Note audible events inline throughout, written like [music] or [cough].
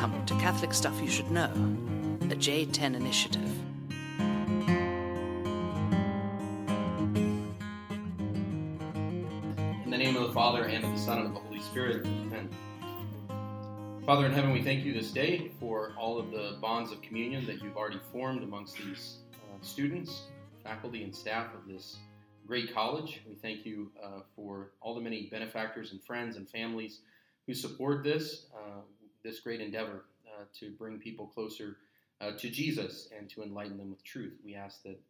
Welcome to Catholic Stuff You Should Know, a J10 initiative. In the name of the Father, and of the Son, and of the Holy Spirit. Amen. Father in heaven, we thank you this day for all of the bonds of communion that you've already formed amongst these uh, students, faculty, and staff of this great college. We thank you uh, for all the many benefactors and friends and families who support this, uh, this great endeavor uh, to bring people closer uh, to Jesus and to enlighten them with truth. We ask that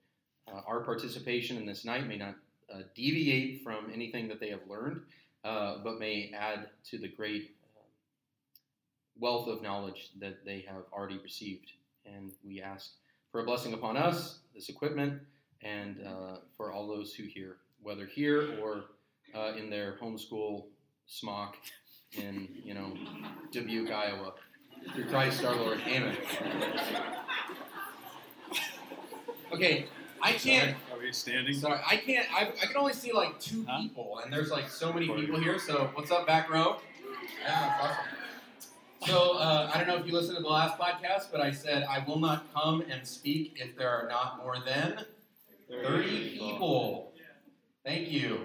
uh, our participation in this night may not uh, deviate from anything that they have learned, uh, but may add to the great wealth of knowledge that they have already received. And we ask for a blessing upon us, this equipment, and for all those who hear, whether here or in their homeschool smock in, you know, Dubuque, Iowa. Through Christ our Lord. Amen. Okay, I can't. Are we standing? Sorry, I can't. I, I can only see like two Huh? people, and there's like so many people here. So, what's up, back row? Yeah, awesome. So, uh, I don't know if you listened to the last podcast, but I said I will not come and speak if there are not more than 30 people. Thank you.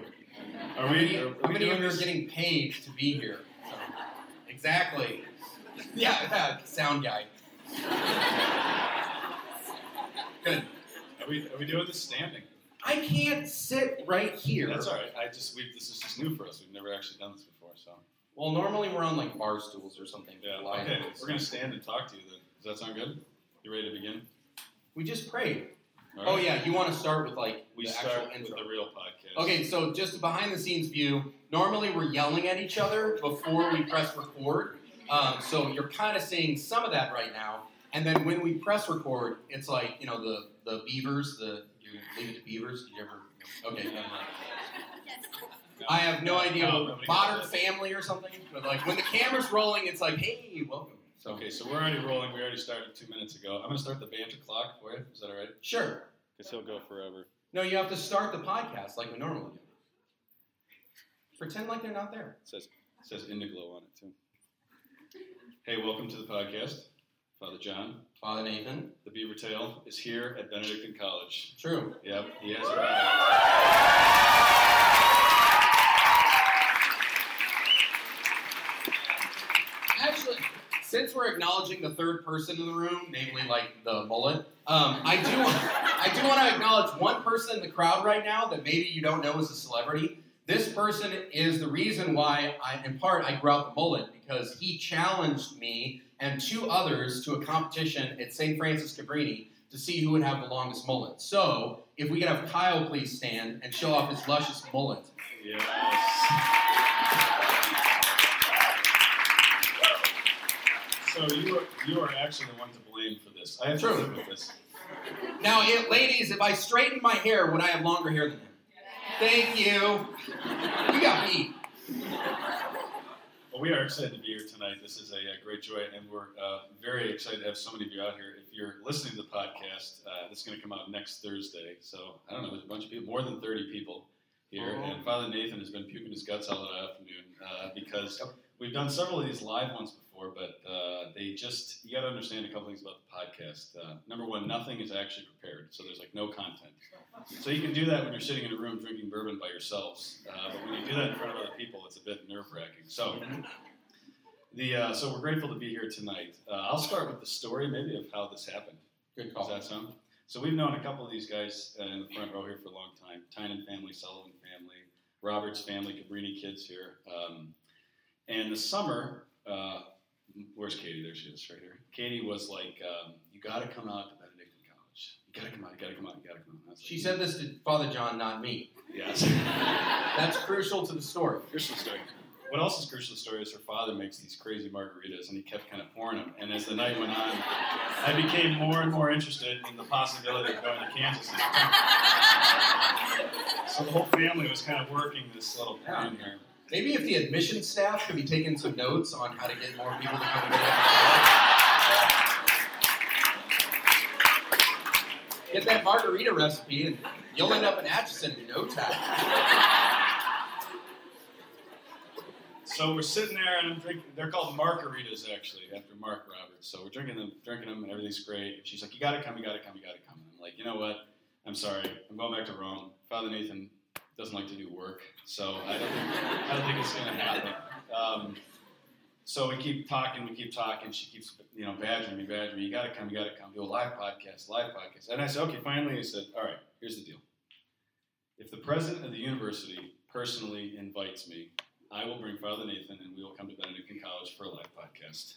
Are we? Are, How many of doing you are getting paid to be here? Exactly. Yeah, yeah, sound guy. Good. Are we? Are we doing this standing? I can't sit right here. That's all right. I just we this is just new for us. We've never actually done this before, so Well, normally we're on like bar stools or something. yeah. Okay, we're gonna stand and talk to you. Then does that sound good? You ready to begin? We just prayed. All Oh right. yeah, you want to start with like We the start actual with intro. the real podcast. Okay, so just a behind the scenes view. Normally we're yelling at each other before we press record. Um, so you're kind of seeing some of that right now. And then when we press record, it's like you know the the beavers. The you leave it to beavers. Did you ever? Okay, never mind. I have no idea. No, Modern. Family or something. But like when the camera's rolling, it's like, hey, welcome. So Okay, so we're already rolling. We already started two minutes ago. I'm gonna start the banter clock for you. Is that all right? sure. Because he'll go forever. No, you have to start the podcast like we normally do. Pretend like they're not there. It says it says Indiglo on it too. Hey, welcome to the podcast, Father John. Father Nathan. The Beaver Tail is here at Benedictine College. True. Yep, he has arrived. Actually, since we're acknowledging the third person in the room, namely like the mullet, um, I do I do want to acknowledge one person in the crowd right now that maybe you don't know is a celebrity. This person is the reason why I, in part, I grew out the mullet because he challenged me and two others to a competition at St. Francis Cabrini to see who would have the longest mullet. So, if we could have Kyle please stand and show off his luscious mullet. Yes. So you are you are actually the one to blame for this. I have to live with this. Now, it, ladies, if I straightened my hair, would I have longer hair than him? Thank you. You got me. Well, we are excited to be here tonight. This is a, uh great joy, and we're uh, very excited to have so many of you out here. If you're listening to the podcast, uh, this is going to come out next Thursday. So I don't know, there's a bunch of people, more than 30 people here, Oh. and Father Nathan has been puking his guts all afternoon uh, because we've done several of these live ones before, but uh, they just you got to understand a couple things about the podcast. Uh, number one, nothing is actually prepared, so there's like no content. So you can do that when you're sitting in a room drinking bourbon by yourselves, uh, but when you do that in front of other people, it's a bit nerve wracking. So. The, uh, so we're grateful to be here tonight. Uh, I'll start with the story, maybe, of how this happened. Good Does call. that sound? So we've known a couple of these guys uh, in the front row here for a long time. Tynan family, Sullivan family, Roberts family, Cabrini kids here. Um, and the summer, uh, where's Katie? There she is, right here. Katie was like, um, "You got to come out to Benedictine College. You got to come out. You got to come out. You got to come out." Like, She said this to Father John, not me. "Yes." [laughs] That's crucial to the story. The story. What else is crucial to the story is her father makes these crazy margaritas, and he kept kind of pouring them. And as the night went on, I became more and more interested in the possibility of going to Kansas. [laughs] So the whole family was kind of working this little plan here. Maybe if the admission staff could be taking some notes on how to get more people to come the Get that margarita recipe, and you'll end up in Atchison in no time. so we're sitting there and I'm drinking. They're called margaritas actually, after Mark Roberts. So we're drinking them, drinking them, and everything's great. And she's like, "You got to come, you got to come, you got to come." And I'm like, "You know what? I'm sorry. I'm going back to Rome. Father Nathan doesn't like to do work, so I don't think, I don't think it's going to happen." Um, so we keep talking, we keep talking. She keeps, you know, badgering me, badgering me. You got to come, you got to come. Do a live podcast, live podcast. And I said, okay, finally, I said, all right, here's the deal. If the president of the university personally invites me, I will bring Father Nathan and we will come to Benedictine College for a live podcast.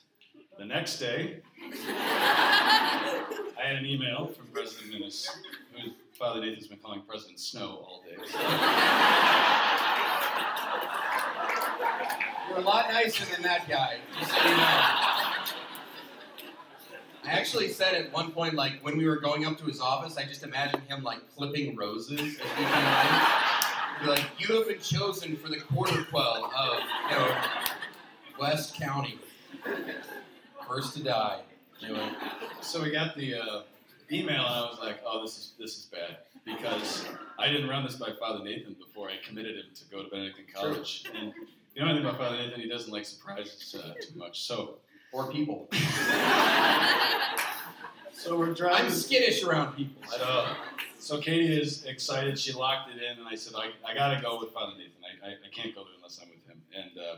The next day, [laughs] I had an email from President Minnis, who Father Nathan's been calling President Snow all day. [laughs] You're a lot nicer than that guy. Just so you know. I actually said at one point, like when we were going up to his office, I just imagined him like clipping roses. Be like, you have been chosen for the quarter quell of you know West County, first to die. You know, So we got the uh, email, and I was like, "Oh, this is this is bad," because I didn't run this by Father Nathan before I committed him to go to Benedictine College. And you know anything about Father Nathan? He doesn't like surprises uh, too much. So, or people. [laughs] so we're driving. I'm skittish around people. Know. So Katie is excited. She locked it in, and I said, "I, I got to go with Father Nathan. I, I, I can't go there unless I'm with him." And uh,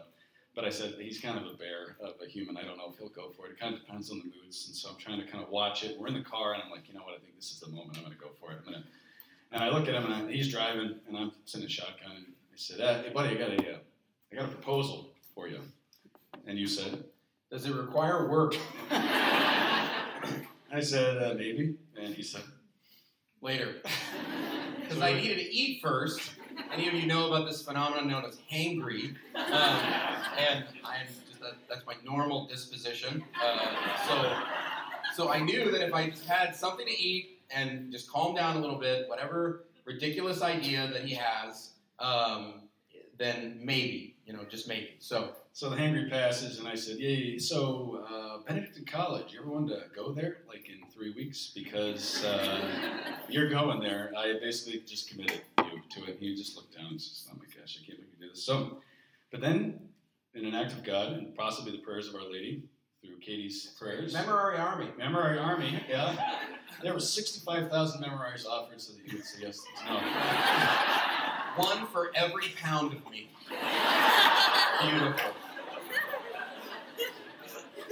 but I said he's kind of a bear of a human. I don't know if he'll go for it. It kind of depends on the moods, and so I'm trying to kind of watch it. We're in the car, and I'm like, you know what? I think this is the moment. I'm going to go for it. I'm gonna, and I look at him, and I, he's driving, and I'm sitting in shotgun. And I said, uh, "Hey, buddy, I got a, uh, I got a proposal for you." And you said, Does it require work? [laughs] I said, uh, maybe. And he said, Later. [laughs] Because I needed to eat first. Any of you know about this phenomenon known as hangry? Um, and I'm just that, that's my normal disposition. Uh, so, so I knew that if I just had something to eat and just calm down a little bit, whatever ridiculous idea that he has, um, then maybe, you know, just maybe. So So the hangry passes, and I said, "Yay!" So uh, Benedictine College, you ever want to go there, like in three weeks? Because uh, you're going there. I basically just committed you to it. he just looked down and says, "Oh my gosh, I can't believe you do this." So, but then, in an act of God and possibly the prayers of Our Lady through Katie's prayers, Memorare Army. Memorare Army, yeah, there were sixty-five thousand memoraries offered so that you would say yes. No. One for every pound of me. Beautiful.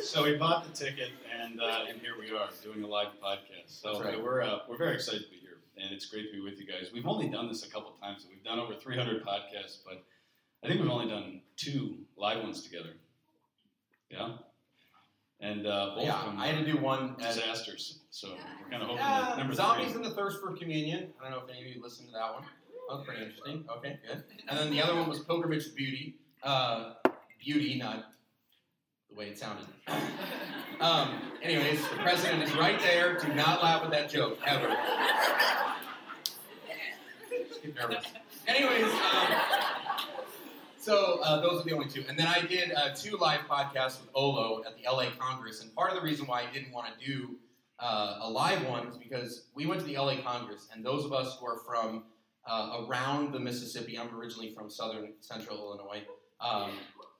So we bought the ticket, and uh, and here we are doing a live podcast. So That's right. we're uh, we're very excited to be here, and it's great to be with you guys. We've only done this a couple times. We've done over 300 podcasts, but I think we've only done two live ones together. Yeah, and uh, both Yeah, of them I had to do one were at disasters. So we're kind of hoping Yeah, that number Zombies three. and the Thirst for Communion. I don't know if any of you listened to that one. That was pretty interesting. Okay, good. And then the other one was Pilgrimage to Beauty. Uh, beauty, not the way it sounded. Um, anyways, the president is right there. Do not laugh at that joke, ever. Nervous. Anyways, um, so uh, those are the only two. And then I did uh, two live podcasts with Olo at the LA Congress. And part of the reason why I didn't want to do uh, a live one is because we went to the LA Congress, and those of us who are from uh, around the Mississippi, I'm originally from southern central Illinois, um,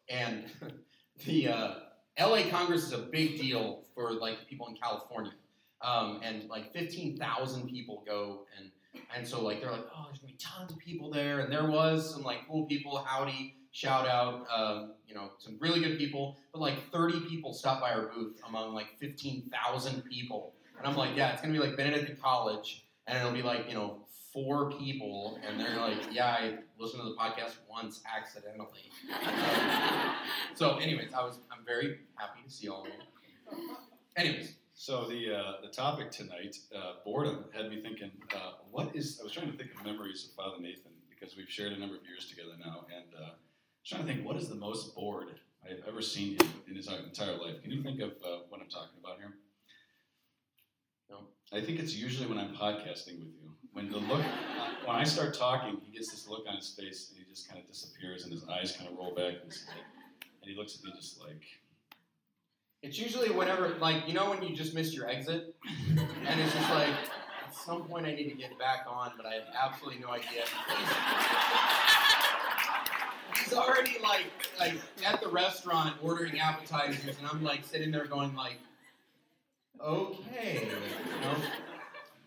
and [laughs] the uh, LA Congress is a big deal for like people in California, um, and like 15,000 people go, and and so like they're like, oh, there's gonna be tons of people there, and there was some like cool people, howdy, shout out, um, you know, some really good people, but like 30 people stopped by our booth among like 15,000 people, and I'm like, yeah, it's gonna be like Benedict College, and it'll be like you know four people, and they're like, yeah, I listened to the podcast once accidentally. Um, so, anyways, I was I'm very happy to see all of you. Anyways, So the uh, the topic tonight, uh, boredom, had me thinking. Uh, what is? I was trying to think of memories of Father Nathan because we've shared a number of years together now, and uh, I was trying to think what is the most bored I've ever seen him in his entire life. Can you think of uh, what I'm talking about here? No. I think it's usually when I'm podcasting with you. When the look, when I start talking, he gets this look on his face, and he just kind of disappears, and his eyes kind of roll back, and, head, and he looks at me just like. It's usually whenever like you know when you just missed your exit, and it's just like at some point I need to get back on, but I have absolutely no idea. he's already like like at the restaurant ordering appetizers, and I'm like sitting there going like, okay. You know?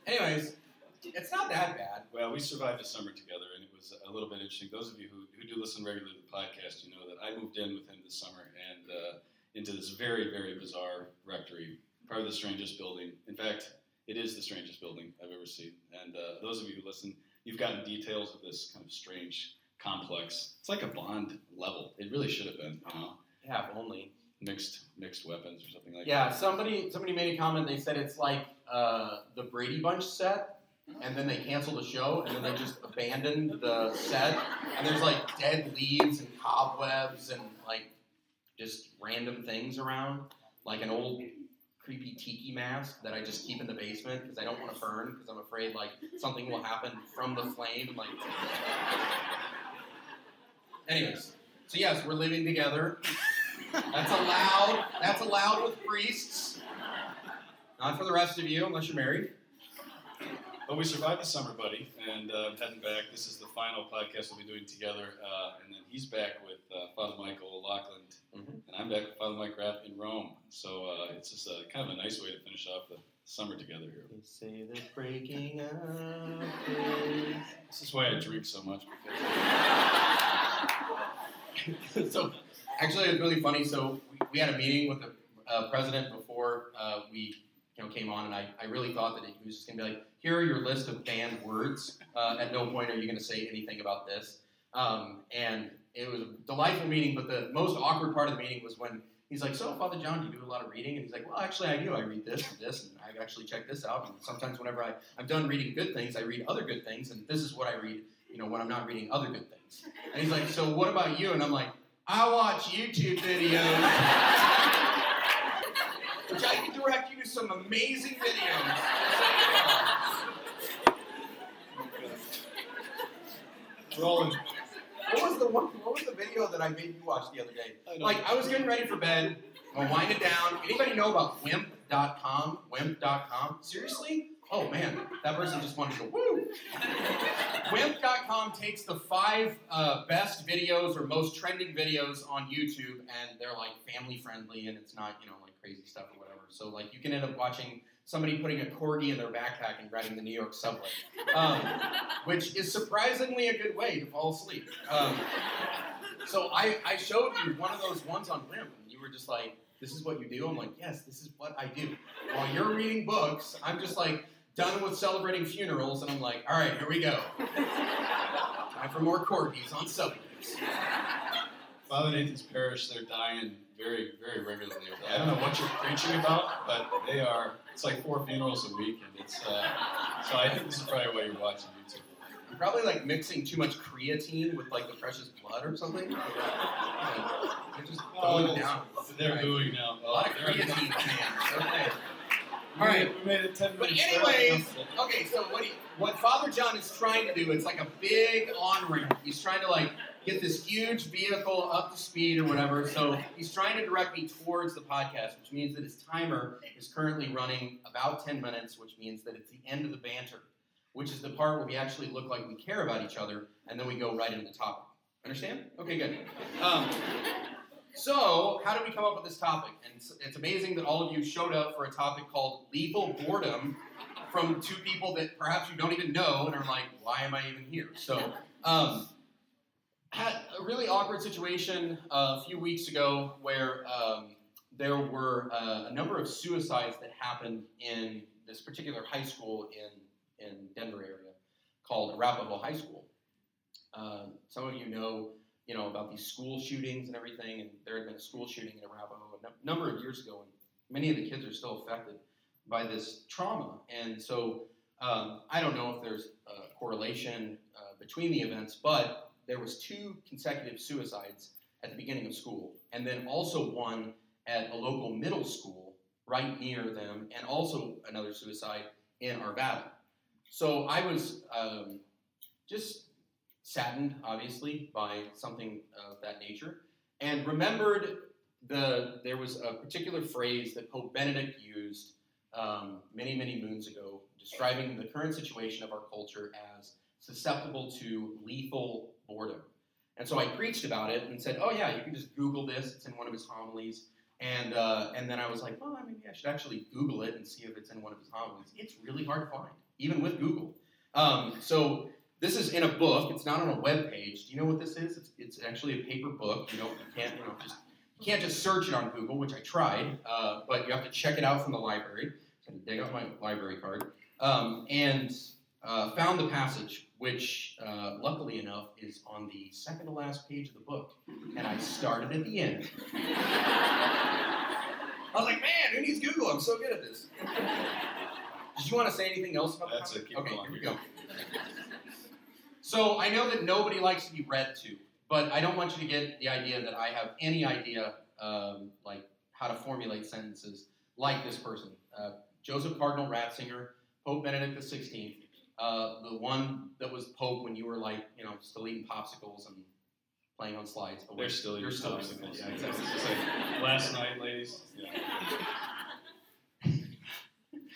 Anyways, it's not that bad. Well, we survived the summer together, and it was a little bit interesting. Those of you who, who do listen regularly to the podcast, you know that I moved in with him this summer and uh, into this very, very bizarre rectory, probably the strangest building. In fact, it is the strangest building I've ever seen. And uh, those of you who listen, you've gotten details of this kind of strange complex. It's like a Bond level. It really should have been, you know, Yeah, if only. mixed mixed weapons or something like Yeah, that. somebody somebody made a comment. They said it's like uh, the Brady Bunch set, and then they canceled the show, and then they just abandoned the set, and there's like dead leaves and cobwebs and just random things around, like an old creepy tiki mask that I just keep in the basement because I don't want to burn because I'm afraid like something will happen from the flame. Like, anyways, so yes, we're living together. That's allowed. That's allowed with priests. Not for the rest of you, unless you're married. But we survived the summer, buddy, and uh, I'm heading back. This is the final podcast we'll be doing together, uh, and then he's back with uh, Father Michael Lockland, Mhm. and I'm back with Father Mike Rapp in Rome. So uh, it's just a, kind of a nice way to finish off the summer together here. They say that breaking up is. This is why I drink so much because [laughs] so, actually, it's really funny. So, we, we had a meeting with the uh, president before uh, we you know, came on, and I, I really thought that he was just going to be like, here are your list of banned words. Uh, at no point are you going to say anything about this. Um, and it was a delightful meeting, but the most awkward part of the meeting was when he's like, so, Father John, do you do a lot of reading? And he's like, well, actually, I do. I read this and this, and I actually check this out. And sometimes whenever I, I'm done reading good things, I read other good things, and this is what I read, you know, when I'm not reading other good things. And he's like, so what about you? And I'm like, I watch YouTube videos. [laughs] Which I can direct you to some amazing videos. Rolling. What was the one? What was the video that I made you watch the other day? Like I was getting ready for bed, I'm winding down. Anybody know about Wimp.com? Wimp.com? Seriously? Oh man, that person just wanted to go woo. [laughs] Wimp.com takes the five uh, best videos or most trending videos on YouTube, and they're like family friendly, and it's not you know like crazy stuff or whatever. So like you can end up watching somebody putting a corgi in their backpack and riding the New York subway, um, [laughs] which is surprisingly a good way to fall asleep. Um, so I, I showed you one of those ones on Wimp, and you were just like, "This is what you do." I'm like, "Yes, this is what I do." While you're reading books, I'm just like done with celebrating funerals, and I'm like, "All right, here we go. [laughs] Time for more corgis on subways." Father Nathan's parish, they're dying very, very regularly. I don't know what you're preaching about, but they are. It's like four funerals a week, and it's. Uh, so I think this is probably why you're watching YouTube. You're probably like mixing too much creatine with like the precious blood or something. Yeah. They're just it down. They're booing now. A lot of creatine cans. Okay. All right. we made it ten minutes. But anyways, okay. So what he, what Father John is trying to do, it's like a big on ramp. He's trying to like get this huge vehicle up to speed or whatever. So he's trying to direct me towards the podcast, which means that his timer is currently running about ten minutes, which means that it's the end of the banter, which is the part where we actually look like we care about each other, and then we go right into the topic. Understand? Okay, good. Um, so, how did we come up with this topic? And it's, it's amazing that all of you showed up for a topic called lethal boredom from two people that perhaps you don't even know and are like, why am I even here? So, um, had a really awkward situation uh, a few weeks ago where um, there were uh, a number of suicides that happened in this particular high school in, in Denver area called Arapahoe High School. Um, some of you know you know, about these school shootings and everything. And there had been a school shooting in Arapahoe a num- number of years ago, and many of the kids are still affected by this trauma. And so um, I don't know if there's a correlation uh, between the events, but there was two consecutive suicides at the beginning of school, and then also one at a local middle school right near them, and also another suicide in Arvada. So I was um, just saddened, obviously, by something of that nature, and remembered the there was a particular phrase that Pope Benedict used um, many, many moons ago, describing the current situation of our culture as susceptible to lethal boredom. And so I preached about it and said, "Oh yeah, you can just Google this. It's in one of his homilies." And uh, and then I was like, "Well, maybe I should actually Google it and see if it's in one of his homilies." It's really hard to find, even with Google. Um, so this is in a book. It's not on a web page. Do you know what this is? It's, it's actually a paper book. You don't you can't you know just you can't just search it on Google, which I tried, uh, but you have to check it out from the library. So I had to dig out my library card um, and uh, found the passage, which uh, luckily enough is on the second to last page of the book, and I started at the end. I was like, man, who needs Google? I'm so good at this. Did you want to say anything else about that? That's the it. Okay, going. here we go. So I know that nobody likes to be read to, but I don't want you to get the idea that I have any idea, um, like how to formulate sentences like this person, uh, Joseph Cardinal Ratzinger, Pope Benedict XVI, uh, the one that was Pope when you were like, you know, still eating popsicles and playing on slides. But They're still you're your still popsicles. Yeah, exactly. Like [laughs] last night, ladies. Yeah.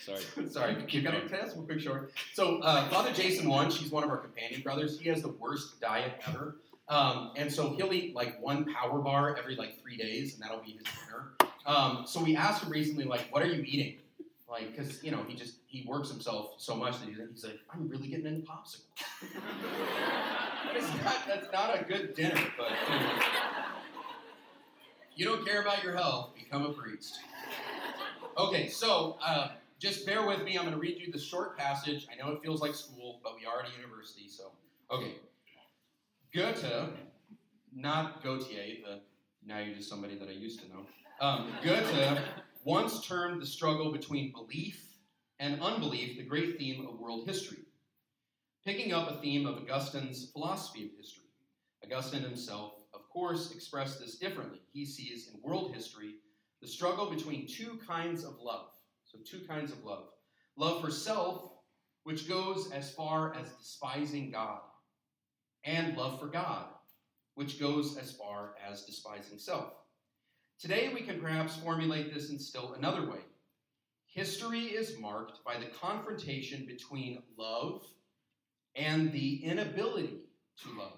Sorry. [laughs] Sorry, Keep keep going. going. Can I ask one quick short? So, uh, Father Jason one, she's one of our companion brothers. He has the worst diet ever, um, and so he'll eat like one power bar every like three days, and that'll be his dinner. Um, so we asked him recently, like, what are you eating? Like, because you know he just he works himself so much that he's, like, I'm really getting into popsicles. [laughs] that's not that's not a good dinner, but you, know, you don't care about your health, become a priest. Okay, so. Uh, just bear with me. I'm going to read you the short passage. I know it feels like school, but we are at a university, so okay. Goethe, not Gotye, the now you're just somebody that I used to know. Um, Goethe once termed the struggle between belief and unbelief the great theme of world history, picking up a theme of Augustine's philosophy of history. Augustine himself, of course, expressed this differently. He sees in world history the struggle between two kinds of love. So, two kinds of love love for self, which goes as far as despising God, and love for God, which goes as far as despising self. Today, we can perhaps formulate this in still another way. History is marked by the confrontation between love and the inability to love.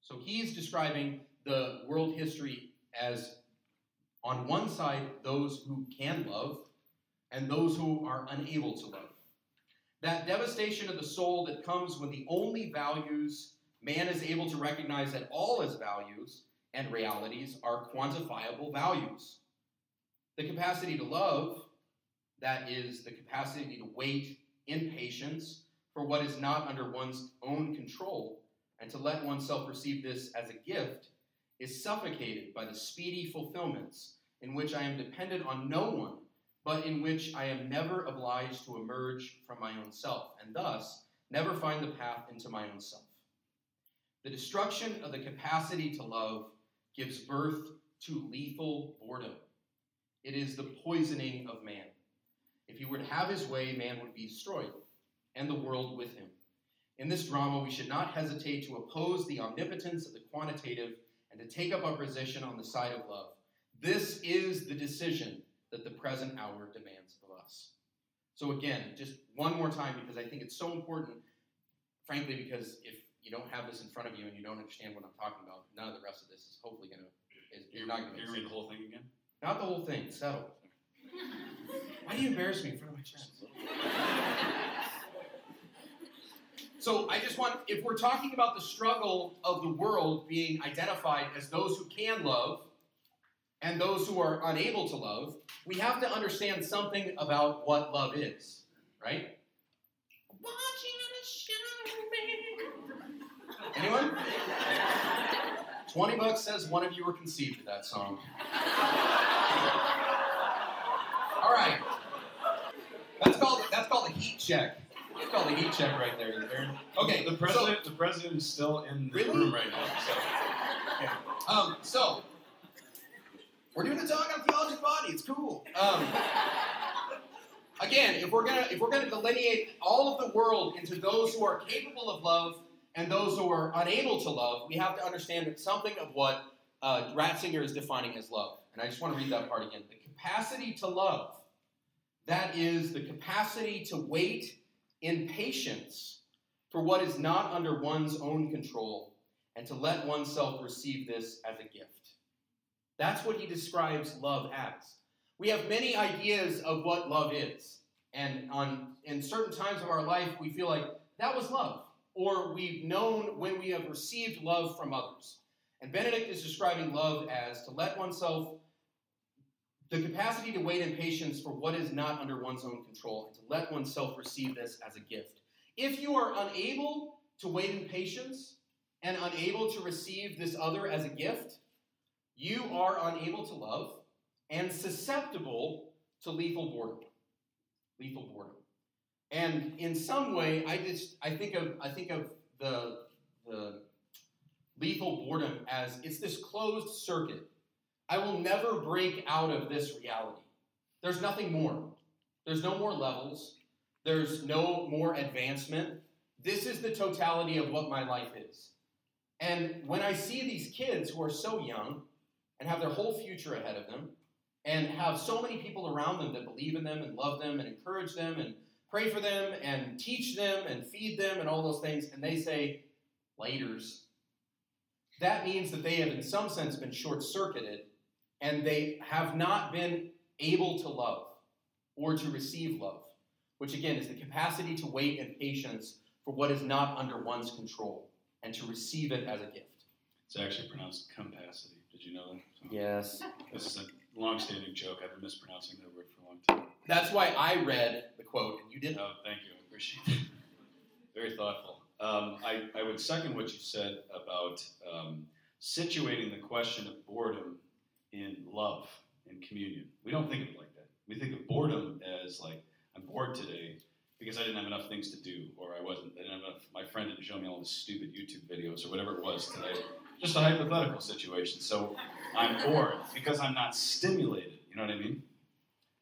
So, he's describing the world history as, on one side, those who can love, and those who are unable to love. That devastation of the soul that comes when the only values man is able to recognize at all as values and realities are quantifiable values. The capacity to love, that is, the capacity to wait in patience for what is not under one's own control, and to let oneself receive this as a gift, is suffocated by the speedy fulfillments in which I am dependent on no one but in which I am never obliged to emerge from my own self, and thus never find the path into my own self. The destruction of the capacity to love gives birth to lethal boredom. It is the poisoning of man. If he were to have his way, man would be destroyed, and the world with him. In this drama, we should not hesitate to oppose the omnipotence of the quantitative and to take up our position on the side of love. This is the decision that the present hour demands of us. So, again, just one more time because I think it's so important, frankly, because if you don't have this in front of you and you don't understand what I'm talking about, none of the rest of this is hopefully going to, you're not going you to read the whole thing again? Not the whole thing, settle. Why do you embarrass me in front of my friends? So I just want, if we're talking about the struggle of the world being identified as those who can love and those who are unable to love, we have to understand something about what love is, right? Anyone? 20 bucks says one of you were conceived of that song. All right. That's called that's called a heat check. That's called a heat check right there. Aaron. Okay, The president, the president is still in the Really? room right now. So. Um, so we're doing the talk on theology body. It's cool. Um, again, if we're gonna if we're gonna delineate all of the world into those who are capable of love and those who are unable to love, we have to understand that something of what uh, Ratzinger is defining as love. And I just want to read that part again. The capacity to love. That is the capacity to wait in patience for what is not under one's own control and to let oneself receive this as a gift. That's what he describes love as. We have many ideas of what love is. And on in certain times of our life, we feel like that was love. Or we've known when we have received love from others. And Benedict is describing love as to let oneself, the capacity to wait in patience for what is not under one's own control, and to let oneself receive this as a gift. If you are unable to wait in patience and unable to receive this other as a gift, you are unable to love and susceptible to lethal boredom. Lethal boredom. And in some way, I just I think of I think of the the lethal boredom as it's this closed circuit. I will never break out of this reality. There's nothing more. There's no more levels. There's no more advancement. This is the totality of what my life is. And when I see these kids who are so young and have their whole future ahead of them and have so many people around them that believe in them and love them and encourage them and pray for them and teach them and feed them and all those things, and they say, laters, that means that they have, in some sense, been short circuited and they have not been able to love or to receive love, which again is the capacity to wait in patience for what is not under one's control and to receive it as a gift. It's actually pronounced capacity. Did you know that? So Yes. This is a long-standing joke. I've been mispronouncing that word for a long time. That's why I read the quote and you didn't. Oh, thank you. I appreciate it. Very thoughtful. Um, I, I would second what you said about um, situating the question of boredom in love and communion. We don't think of it like that. We think of boredom as like, I'm bored today because I didn't have enough things to do, or I wasn't, I didn't have enough, my friend didn't show me all the stupid YouTube videos, or whatever it was today. Just a hypothetical situation. So I'm bored because I'm not stimulated. You know what I mean?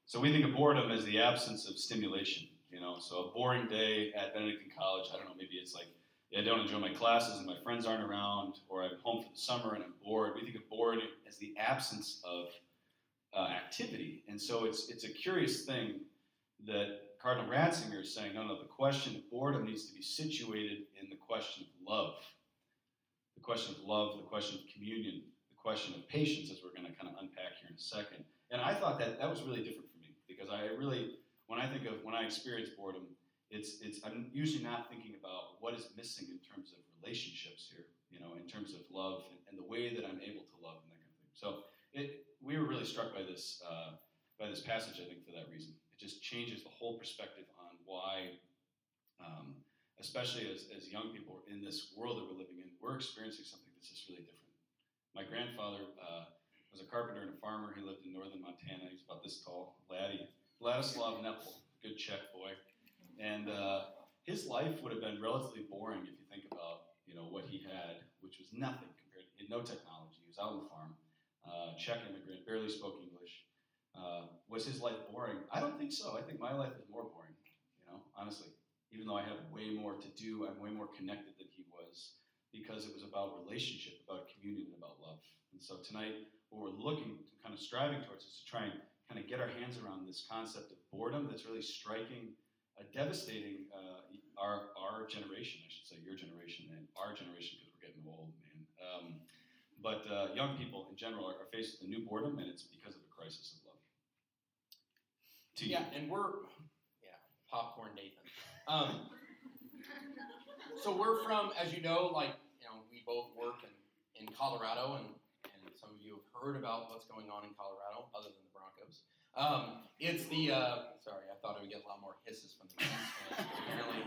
So we think of boredom as the absence of stimulation. You know, so a boring day at Benedictine College, I don't know, maybe it's like yeah, I don't enjoy my classes and my friends aren't around, or I'm home for the summer and I'm bored. We think of bored as the absence of uh, activity, and so it's it's a curious thing that Cardinal Ratzinger is saying. No, no, the question of boredom needs to be situated in the question of love, the question of love, the question of communion, the question of patience, as we're going to kind of unpack here in a second. And I thought that that was really different because I really, when I think of when I experience boredom, it's it's I'm usually not thinking about what is missing in terms of relationships here, you know, in terms of love and, and the way that I'm able to love and that kind of thing. So it we were really struck by this uh, by this passage, I think, for that reason. It just changes the whole perspective on why, um, especially as, as young people in this world that we're living in, we're experiencing something that's just really different. My grandfather uh, was a carpenter and a farmer. He lived in northern Montana. He was about this tall, laddie. Vladislav Nepal, good Czech boy. And uh, his life would have been relatively boring if you think about you know what he had, which was nothing compared. Had no technology. He was out on the farm, uh, Czech immigrant, barely spoke English. Uh, was his life boring? I don't think so. I think my life is more boring. You know, honestly, even though I have way more to do, I'm way more connected than he was because it was about relationship, about communion, and about love. And so tonight, what we're looking, kind of striving towards, is to try and kind of get our hands around this concept of boredom that's really striking uh, devastating uh, our our generation, I should say, your generation and our generation because we're getting old, man. Um, but uh, young people in general are, are, faced with a new boredom, and it's because of a crisis of love. To yeah, you. and we're yeah, popcorn Nathan. Um, so we're from, as you know, like you know, we both work in, in Colorado, and you have heard about what's going on in Colorado, other than the Broncos. Um, it's the uh, sorry, I thought I would get a lot more hisses from the. Apparently,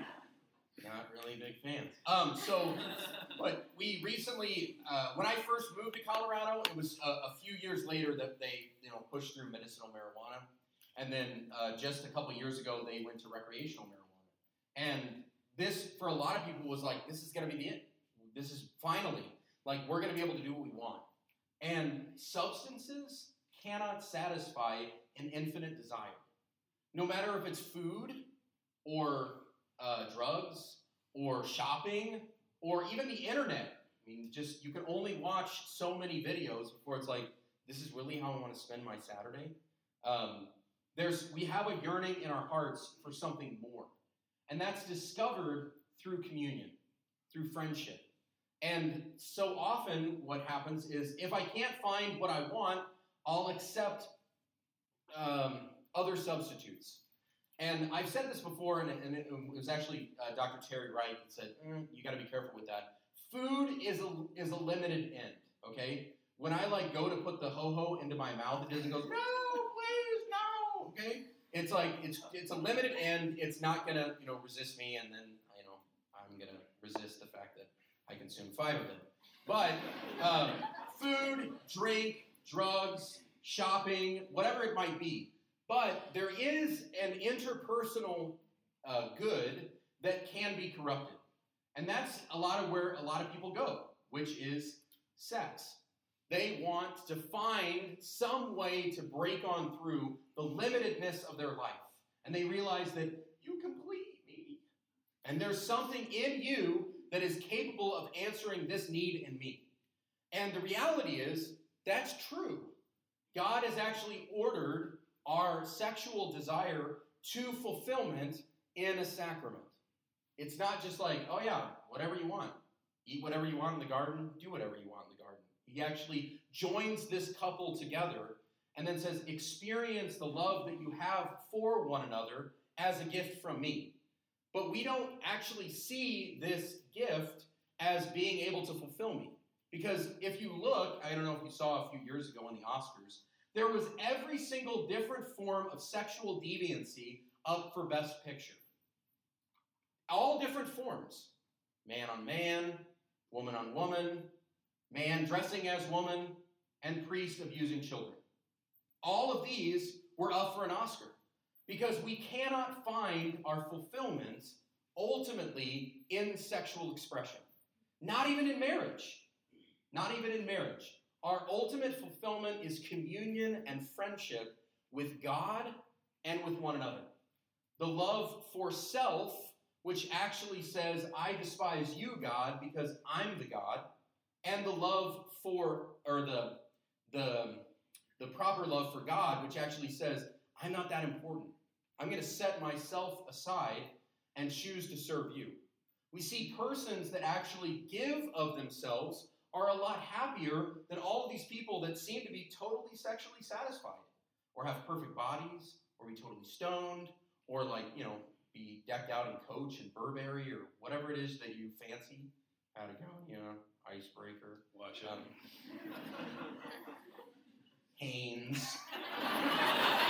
not really big fans. Um, so, but we recently, uh, when I first moved to Colorado, it was a, a, few years later that they, you know, pushed through medicinal marijuana, and then uh, just a couple years ago they went to recreational marijuana. And this, for a lot of people, was like, this is going to be the end. This is finally like we're going to be able to do what we want. And substances cannot satisfy an infinite desire. No matter if it's food or uh, drugs or shopping or even the internet. I mean, just you can only watch so many videos before it's like, this is really how I want to spend my Saturday. Um, there's, we have a yearning in our hearts for something more. And that's discovered through communion, through friendship. And so often, what happens is if I can't find what I want, I'll accept um, other substitutes. And I've said this before, and, and it, was actually uh, Dr. Terry Wright that said, mm, you got to be careful with that. Food is a, is a limited end, okay? When I like go to put the ho ho into my mouth, it doesn't go, no, please, no, okay? It's like it's it's a limited end. It's not gonna you know resist me, and then you know I'm gonna resist the fact that I consume five of them. But um, food, drink, drugs, shopping, whatever it might be. But there is an interpersonal uh, good that can be corrupted. And that's a lot of where a lot of people go, which is sex. They want to find some way to break on through the limitedness of their life. And they realize that you complete me. And there's something in you that is capable of answering this need in me. And the reality is, that's true. God has actually ordered our sexual desire to fulfillment in a sacrament. It's not just like, oh yeah, whatever you want. Eat whatever you want in the garden, do whatever you want in the garden. He actually joins this couple together and then says, experience the love that you have for one another as a gift from me. But we don't actually see this gift as being able to fulfill me. Because if you look, I don't know if you saw a few years ago in the Oscars, there was every single different form of sexual deviancy up for Best Picture. All different forms man on man, woman on woman, man dressing as woman, and priest abusing children. All of these were up for an Oscar because we cannot find our fulfillment ultimately in sexual expression. Not even in marriage. Not even in marriage. Our ultimate fulfillment is communion and friendship with God and with one another. The love for self, which actually says, I despise you, God, because I'm the God, and the love for, or the, the, the proper love for God, which actually says, I'm not that important. I'm going to set myself aside and choose to serve you. We see persons that actually give of themselves are a lot happier than all of these people that seem to be totally sexually satisfied or have perfect bodies or be totally stoned or like, you know, be decked out in Coach and Burberry or whatever it is that you fancy. Patagonia, Icebreaker. Watch out. Um, [laughs] Hanes. [laughs]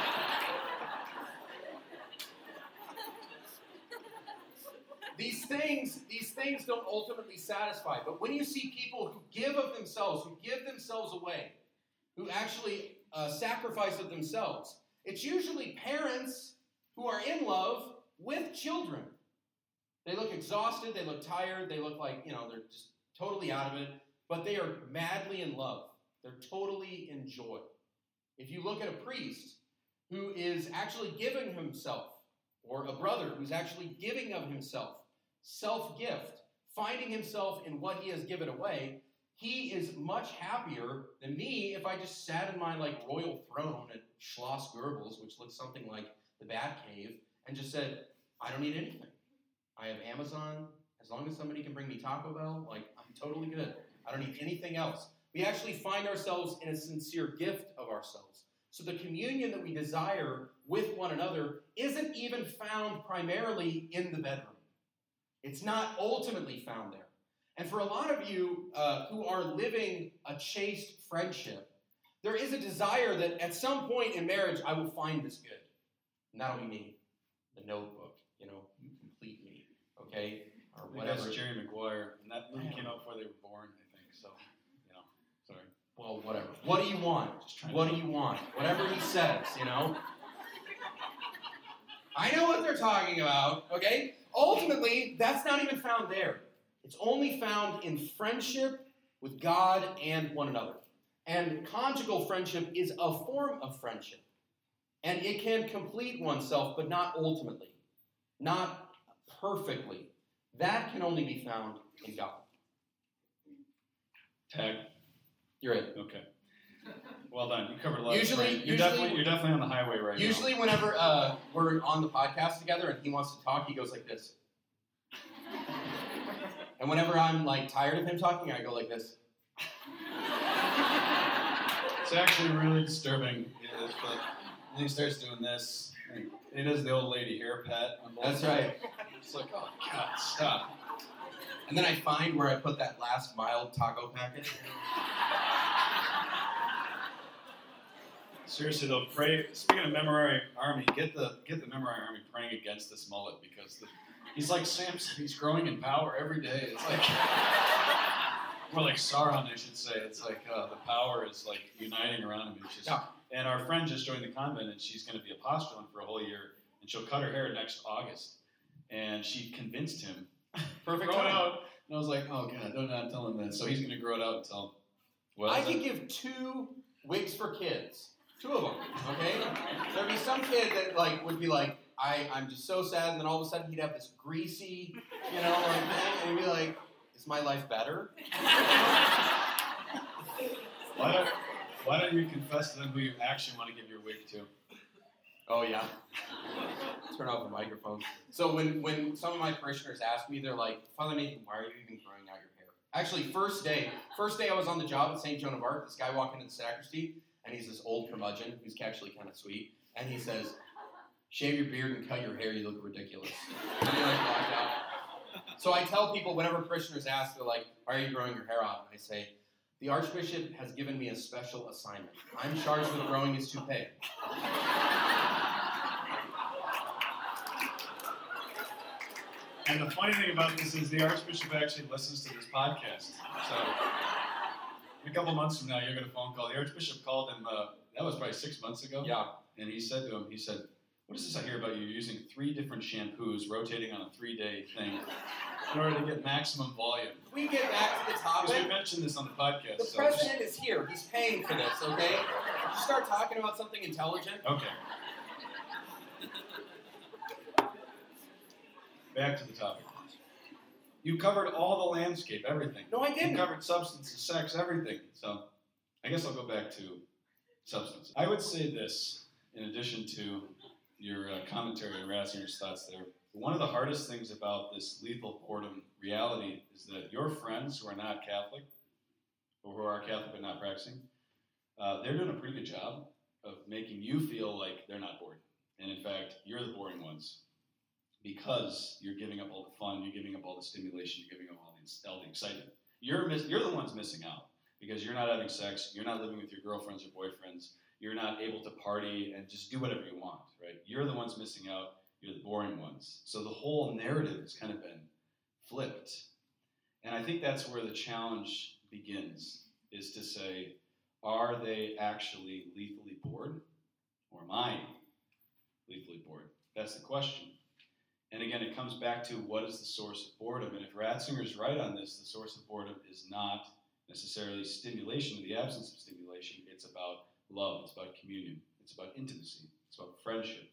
these things, these things don't ultimately satisfy. But when you see people who give of themselves, who give themselves away, who actually uh, sacrifice of themselves, it's usually parents who are in love with children. They look exhausted, they look tired, they look like, you know, they're just totally out of it, but they are madly in love. They're totally in joy. If you look at a priest who is actually giving himself, or a brother who's actually giving of himself, self gift, finding himself in what he has given away, he is much happier than me if I just sat in my like royal throne at Schloss Goebbels, which looks something like the Batcave, and just said, I don't need anything. I have Amazon. As long as somebody can bring me Taco Bell, like I'm totally good. I don't need anything else. We actually find ourselves in a sincere gift of ourselves. So the communion that we desire with one another isn't even found primarily in the bedroom. It's not ultimately found there. And for a lot of you uh, who are living a chaste friendship, there is a desire that at some point in marriage, I will find this good. And that'll be me. The notebook, you know, you complete me, okay? Or whatever. That's Jerry Maguire. And that movie came out before they were born, I think. So, you know, sorry. Well, whatever. What do you want? What do you want? Whatever he says, you know? I know what they're talking about, okay? Ultimately, that's not even found there. It's only found in friendship with God and one another. And conjugal friendship is a form of friendship. And it can complete oneself, but not ultimately, not perfectly. That can only be found in God. Tag. You're it. Okay. Well done. You covered a lot. Usually, you're usually, definitely you're definitely on the highway right usually now. Usually, whenever uh, we're on the podcast together and he wants to talk, he goes like this. [laughs] And whenever I'm like tired of him talking, I go like this. It's actually really disturbing. It's like, and he starts doing this. and He does the old lady hair pat. That's right. It's like, oh God, stop. And then I find where I put that last mild taco packet. [laughs] Seriously though, pray. Speaking of Memorare Army, get the get the Memorare Army praying against this mullet because the, he's like Samson. He's growing in power every day. It's like [laughs] more like Sauron, I should say. It's like uh, the power is like uniting around him. Just, Yeah. And our friend just joined the convent, and she's going to be a postulant for a whole year, and she'll cut her hair next August. And she convinced him Perfect [laughs] grow out. And I was like, oh god, don't not tell him that. So he's going to grow it out until. Well, I could give two wigs for kids. Two of them, okay? There'd be some kid that like would be like, I, I'm just so sad, and then all of a sudden he'd have this greasy, you know, like thing, and he'd be like, Is my life better? why don't Why don't you confess to them who you actually want to give your wig to? Oh yeah. Turn off the microphone. So when when some of my parishioners ask me, they're like, Father Nathan, why are you even growing out your hair? Actually, first day, first day I was on the job at St. Joan of Arc, this guy walked into the sacristy, and he's this old curmudgeon who's actually kind of sweet, and he says, "Shave your beard and cut your hair. You look ridiculous." So I tell people whenever parishioners ask, they're like, "Why are you growing your hair out?" And I say, "The Archbishop has given me a special assignment. I'm charged with growing his toupee." And the funny thing about this is the Archbishop actually listens to this podcast. So a couple months from now, you're going to phone call. The Archbishop called him. Uh, that was probably six months ago. Yeah. And he said to him, he said, "What is this I hear about you using three different shampoos, rotating on a three-day thing, [laughs] in order to get maximum volume?" We get back to the Because we mentioned this on the podcast. The so president is here. He's paying for this, okay? You start talking about something intelligent. okay. [laughs] Back to the topic. You covered all the landscape, everything. No, I didn't. You covered substances, sex, everything. So I guess I'll go back to substance. I would say this, in addition to your uh, commentary on Ratzinger's thoughts there. One of the hardest things about this lethal boredom reality is that your friends who are not Catholic, or who are Catholic but not practicing, uh, they're doing a pretty good job of making you feel like they're not bored. And in fact, you're the boring ones because you're giving up all the fun, you're giving up all the stimulation, you're giving up all the, all the excitement. You're, miss, you're the ones missing out because you're not having sex, you're not living with your girlfriends or boyfriends, you're not able to party and just do whatever you want, right? You're the ones missing out, you're the boring ones. So the whole narrative has kind of been flipped. And I think that's where the challenge begins is to say, are they actually lethally bored? Or am I lethally bored? That's the question. And again, it comes back to what is the source of boredom. And if Ratzinger's right on this, the source of boredom is not necessarily stimulation or the absence of stimulation. It's about love, it's about communion, it's about intimacy, it's about friendship.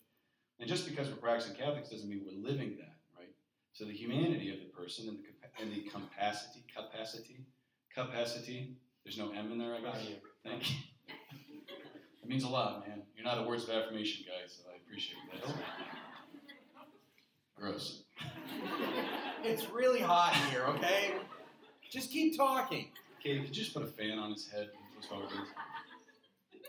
And just because we're practicing Catholics doesn't mean we're living that, right? So the humanity of the person and the, and the capacity, capacity, capacity, there's no M in there, I guess. You. Thank you. [laughs] It means a lot, man. You're not a words of affirmation guy, so I appreciate that. Gross. [laughs] It's really hot in here, okay? Just keep talking. Katie, could you just put a fan on his head? That's what it is.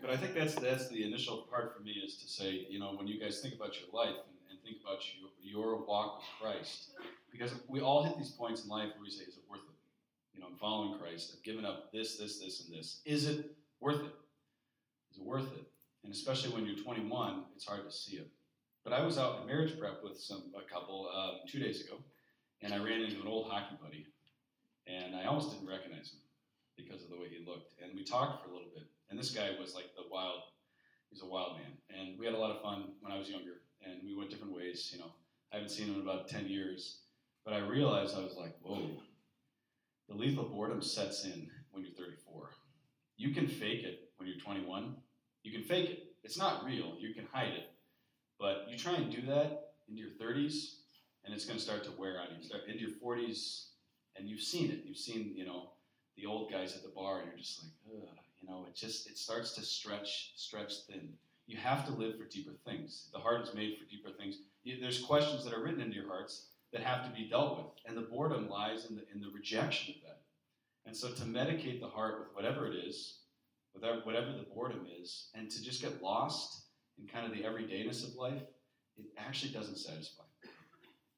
But I think that's that's the initial part for me is to say, you know, when you guys think about your life and, and think about your, your walk with Christ, because we all hit these points in life where we say, is it worth it? You know, I'm following Christ. I've given up this, this, this, and this. Is it worth it? Is it worth it? And especially when you're 21, it's hard to see it. But I was out in marriage prep with some a couple um, two days ago, and I ran into an old hockey buddy, and I almost didn't recognize him because of the way he looked. And we talked for a little bit, and this guy was like the wild. He's a wild man, and we had a lot of fun when I was younger, and we went different ways. You know, I haven't seen him in about ten years, but I realized I was like, whoa, the lethal boredom sets in when you're 34. You can fake it when you're 21. You can fake it. It's not real. You can hide it. But you try and do that into your 30s, and it's going to start to wear on you. Start into your 40s, and you've seen it. You've seen, you know, the old guys at the bar, and you're just like, Ugh, you know, it just it starts to stretch, stretch thin. You have to live for deeper things. The heart is made for deeper things. There's questions that are written into your hearts that have to be dealt with. And the boredom lies in the, in the rejection of that. And so to medicate the heart with whatever it is, whatever, whatever the boredom is, and to just get lost in kind of the everydayness of life, it actually doesn't satisfy.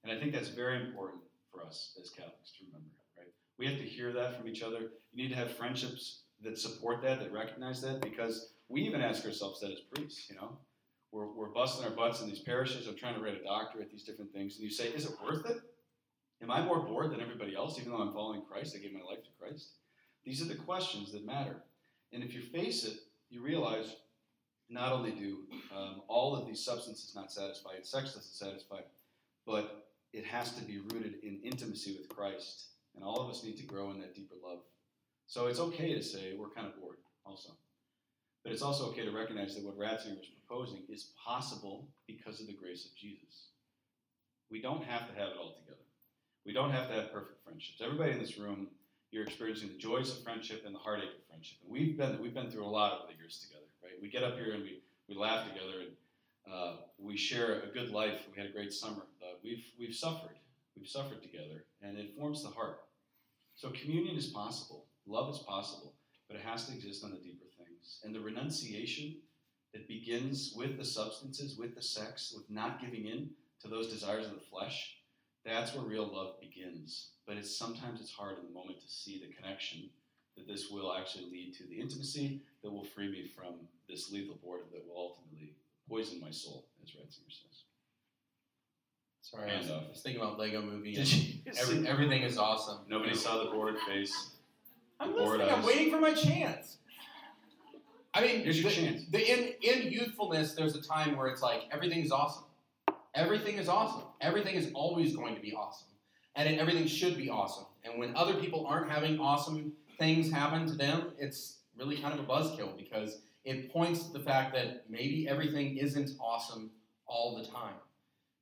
And I think that's very important for us as Catholics to remember, right? We have to hear that from each other. You need to have friendships that support that, that recognize that, because we even ask ourselves that as priests, you know? We're, we're busting our butts in these parishes. I'm trying to write a doctorate, these different things. And you say, is it worth it? Am I more bored than everybody else, even though I'm following Christ? I gave my life to Christ. These are the questions that matter. And if you face it, you realize not only do um, all of these substances not satisfy, sex doesn't satisfy, but it has to be rooted in intimacy with Christ. And all of us need to grow in that deeper love. So it's okay to say we're kind of bored also. But it's also okay to recognize that what Ratzinger is proposing is possible because of the grace of Jesus. We don't have to have it all together. We don't have to have perfect friendships. Everybody in this room, you're experiencing the joys of friendship and the heartache of friendship. And we've been we've been through a lot over the years together? We get up here and we, we laugh together and uh, we share a good life. We had a great summer, but we've we've suffered. We've suffered together, and it forms the heart. So communion is possible. Love is possible, but it has to exist on the deeper things. And the renunciation that begins with the substances, with the sex, with not giving in to those desires of the flesh, that's where real love begins. But it's sometimes it's hard in the moment to see the connection that this will actually lead to the intimacy that will free me from this lethal boredom that will ultimately poison my soul, as Ratzinger says. Sorry, I was, And, I was thinking about Lego Movie. [laughs] Did every, everything is awesome. Nobody saw the bored face. I'm bored listening. I'm waiting for my chance. I mean, Here's your the, chance. The, in in youthfulness, there's a time where it's like everything is awesome. Everything is awesome. Everything is always going to be awesome, and it, everything should be awesome. And when other people aren't having awesome things happen to them, it's really kind of a buzzkill because it points to the fact that maybe everything isn't awesome all the time.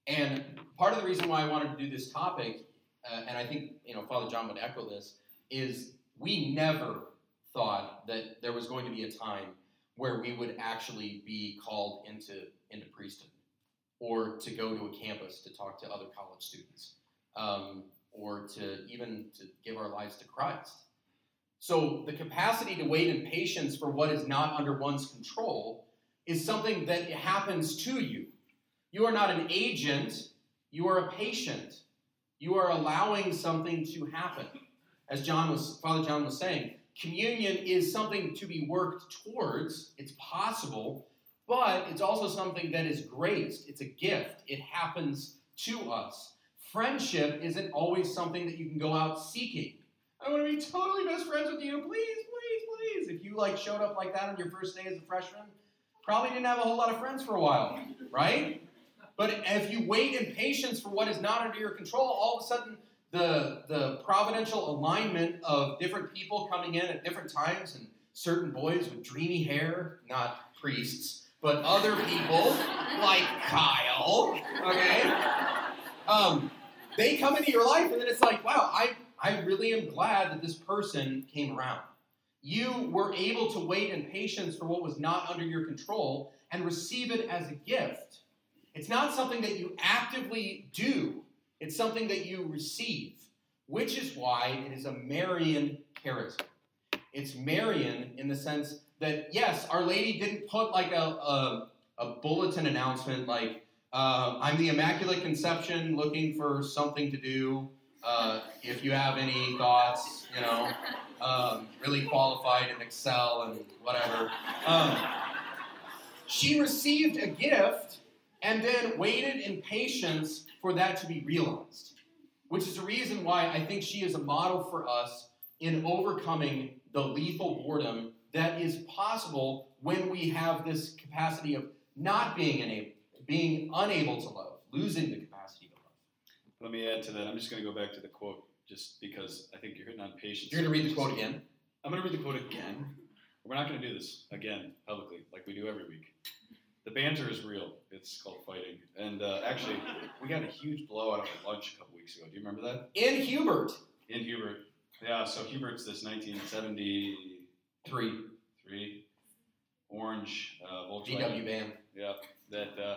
And part of the reason why I wanted to do this topic, uh, and I think you know Father John would echo this, is we never thought that there was going to be a time where we would actually be called into into priesthood, or to go to a campus to talk to other college students, um, or to even to give our lives to Christ. So the capacity to wait in patience for what is not under one's control is something that happens to you. You are not an agent, you are a patient. You are allowing something to happen. As John was Father John was saying, communion is something to be worked towards. It's possible, but it's also something that is graced. It's a gift. It happens to us. Friendship isn't always something that you can go out seeking. I want to be totally best friends with you. Please, please, please. If you like showed up like that on your first day as a freshman, probably didn't have a whole lot of friends for a while, right? But if you wait in patience for what is not under your control, all of a sudden the the providential alignment of different people coming in at different times and certain boys with dreamy hair, not priests, but other people like Kyle, okay? Um, they come into your life and then it's like, wow, I, I really am glad that this person came around. You were able to wait in patience for what was not under your control and receive it as a gift. It's not something that you actively do, it's something that you receive, which is why it is a Marian charism. It's Marian in the sense that, yes, Our Lady didn't put like a, a, a bulletin announcement like, uh, I'm the Immaculate Conception looking for something to do. Uh, if you have any thoughts, you know, um, really qualified in Excel and whatever. Um, she received a gift and then waited in patience for that to be realized, which is the reason why I think she is a model for us in overcoming the lethal boredom that is possible when we have this capacity of not being unable, being unable to love, losing the capacity. Let me add to that. I'm just going to go back to the quote just because I think you're hitting on patience. You're going to read the quote again. I'm going to read the quote again. We're not going to do this again publicly like we do every week. The banter is real. It's called fighting. And uh, actually, we got a huge blowout at lunch a couple weeks ago. Do you remember that? In Hubert, In Hubert. Yeah, so Hubert's this 1973 three, orange uh, Volkswagen. VW van. Yeah, that uh,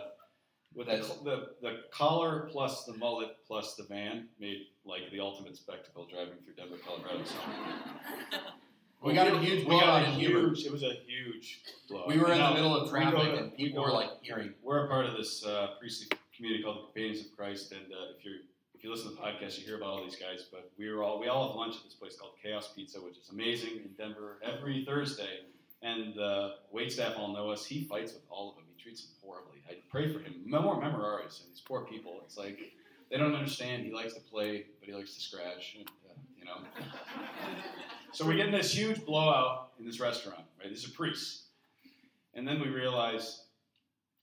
With The, the the collar plus the mullet plus the van made like the ultimate spectacle driving through Denver, Colorado. So [laughs] we got a huge we blowout got a in Hubert. huge. It was a huge blowout. We were in Now, the middle of we traffic, go to- and people go- were like hearing. We're a part of this uh, priestly community called the Companions of Christ, and uh, if you if you listen to the podcast, you hear about all these guys. But we were all we all have lunch at this place called Chaos Pizza, which is amazing in Denver every Thursday. And the wait staff all know us. He fights with all of them. Treats him horribly. I pray for him. More Memorares and these poor people. It's like they don't understand. He likes to play, but he likes to scratch. And, uh, you know. so we're getting this huge blowout in this restaurant. Right? this is a priest, And then we realize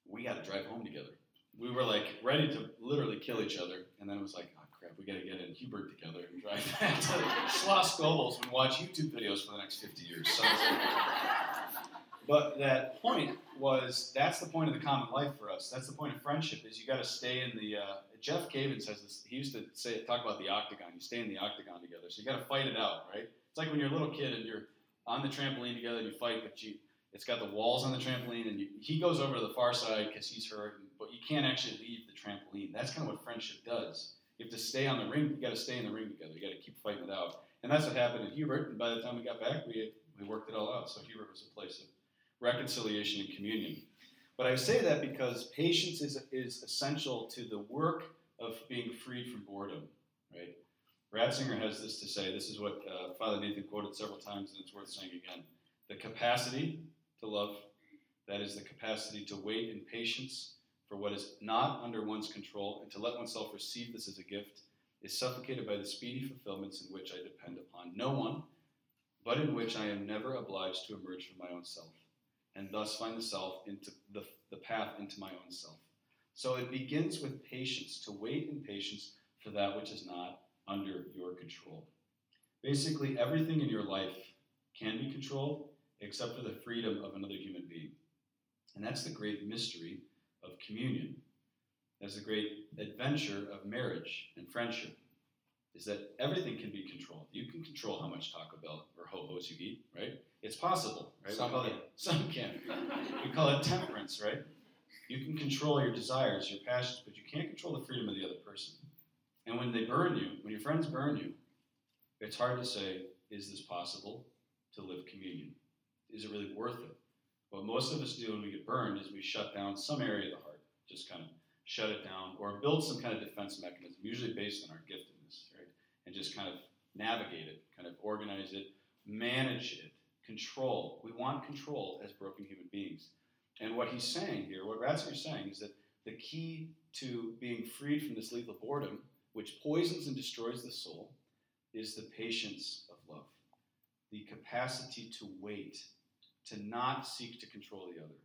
we got to drive home together. We were like ready to literally kill each other, and then it was like, oh crap, we got to get in Hubert together and drive back to Schloss Goebbels and watch YouTube videos for the next 50 years. So but that point was that's the point of the common life for us. That's the point of friendship is you got to stay in the. Uh, Jeff Cavins says this. He used to say talk about the octagon. You stay in the octagon together, so you got to fight it out, right? It's like when you're a little kid and you're on the trampoline together and you fight, but you it's got the walls on the trampoline, and you, he goes over to the far side because he's hurt, but you can't actually leave the trampoline. That's kind of what friendship does. You have to stay on the ring. You got to stay in the ring together. You got to keep fighting it out, and that's what happened in Hubert. And by the time we got back, we we worked it all out. So Hubert was a place of reconciliation and communion. But I say that because patience is is essential to the work of being freed from boredom, right? Ratzinger has this to say. This is what uh, Father Nathan quoted several times, and it's worth saying again. The capacity to love, that is, the capacity to wait in patience for what is not under one's control and to let oneself receive this as a gift, is suffocated by the speedy fulfillments in which I depend upon no one, but in which I am never obliged to emerge from my own self, and thus find the self into the, the path into my own self. So it begins with patience, to wait in patience for that which is not under your control. Basically, everything in your life can be controlled except for the freedom of another human being. And that's the great mystery of communion. That's the great adventure of marriage and friendship. Is that everything can be controlled. You can control how much Taco Bell or ho hos you eat, right? It's possible, right? Some can. it [laughs] some can. we call it temperance, right? You can control your desires, your passions, but you can't control the freedom of the other person. And when they burn you, when your friends burn you, it's hard to say, is this possible to live communion? Is it really worth it? What most of us do when we get burned is we shut down some area of the heart, just kind of shut it down, or build some kind of defense mechanism, usually based on our giftedness, right? And just kind of navigate it, kind of organize it, manage it, control. We want control as broken human beings. And what he's saying here, what Ratzinger is saying, is that the key to being freed from this lethal boredom, which poisons and destroys the soul, is the patience of love, the capacity to wait, to not seek to control the other.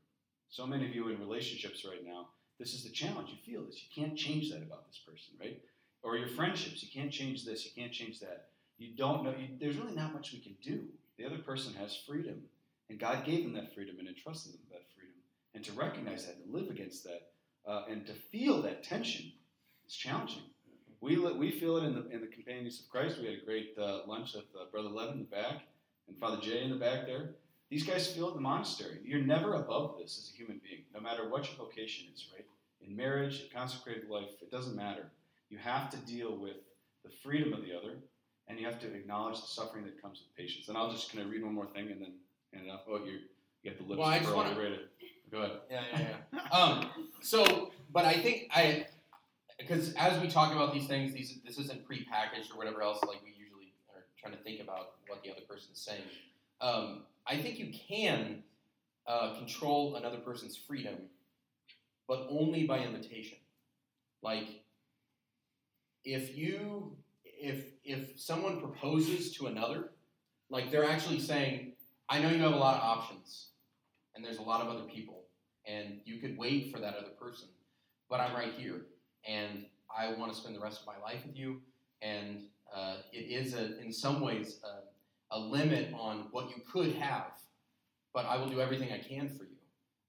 So many of you in relationships right now, this is the challenge. You feel this. You can't change that about this person, right? Or your friendships, you can't change this, you can't change that. You don't know, you, there's really not much we can do. The other person has freedom, and God gave them that freedom and entrusted them that freedom. And to recognize that, and live against that, uh, and to feel that tension is challenging. We, we feel it in the, in the Companions of Christ. We had a great uh, lunch with uh, Brother Levin in the back and Father Jay in the back there. These guys feel it in the monastery. You're never above this as a human being, no matter what your vocation is, right? In marriage, in consecrated life, it doesn't matter. You have to deal with the freedom of the other, and you have to acknowledge the suffering that comes with patience. And I'll just kind of read one more thing and then end it up. Oh, you you got the lips Well, I just wanna- You're ready to- Go ahead. Yeah, yeah, yeah. [laughs] um, so, but I think I, because as we talk about these things, these this isn't pre-packaged or whatever else. Like we usually are trying to think about what the other person is saying. Um, I think you can uh, control another person's freedom, but only by invitation. Like, if you, if if someone proposes to another, like they're actually saying, "I know you have a lot of options, and there's a lot of other people, and you could wait for that other person, but I'm right here, and I want to spend the rest of my life with you, and uh, it is a, in some ways a, a limit on what you could have, but I will do everything I can for you.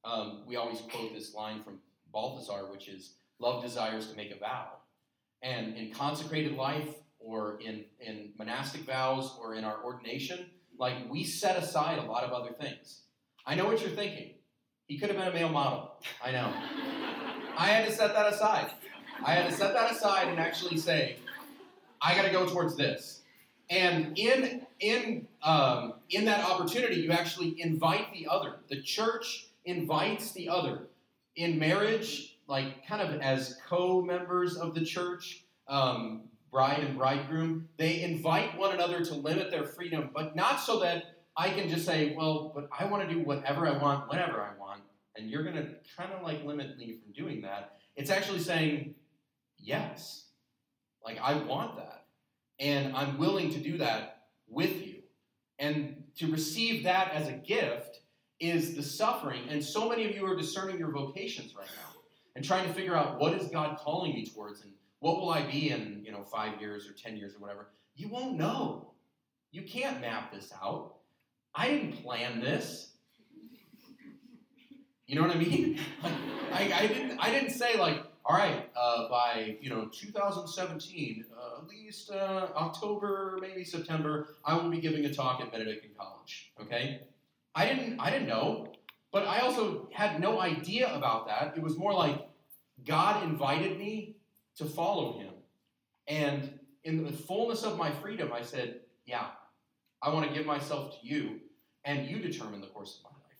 Um, we always quote this line from Balthasar, which is, "Love desires to make a vow," and in consecrated life, or in in monastic vows, or in our ordination, like we set aside a lot of other things. I know what you're thinking. He could have been a male model. I know. I had to set that aside. I had to set that aside and actually say, I got to go towards this. And in in um, in that opportunity, you actually invite the other. The church invites the other in marriage, like kind of as co-members of the church, um, bride and bridegroom. They invite one another to limit their freedom, but not so that I can just say, well, but I want to do whatever I want, whenever I want, and you're going to kind of like limit me from doing that. It's actually saying, yes, like I want that, and I'm willing to do that with you. And to receive that as a gift is the suffering. And so many of you are discerning your vocations right now and trying to figure out what is God calling me towards and what will I be in, you know, five years or ten years or whatever. You won't know. You can't map this out. I didn't plan this. You know what I mean? [laughs] I, I didn't. I didn't say like, all right, uh, by you know 2017, uh, at least uh, October, maybe September, I will be giving a talk at Benedictine College. Okay, I didn't. I didn't know, but I also had no idea about that. It was more like God invited me to follow Him, and in the fullness of my freedom, I said, "Yeah, I want to give myself to you, and you determine the course of my life."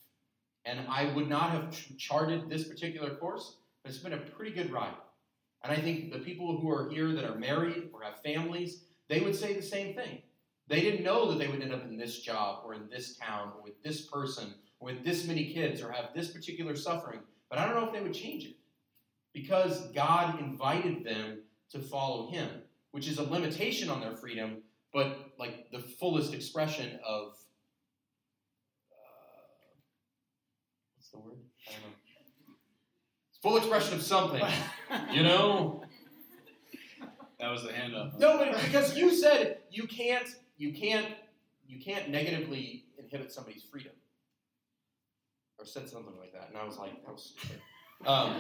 And I would not have charted this particular course, but it's been a pretty good ride. And I think the people who are here that are married or have families, they would say the same thing. They didn't know that they would end up in this job or in this town or with this person or with this many kids or have this particular suffering, but I don't know if they would change it because God invited them to follow Him, which is a limitation on their freedom, but like the fullest expression of uh, what's the word? I don't know. Full expression of something, [laughs] you know. That was the hand up. No, but because you said you can't, you can't, you can't negatively inhibit somebody's freedom, or said something like that, and I was like, that was stupid. Um,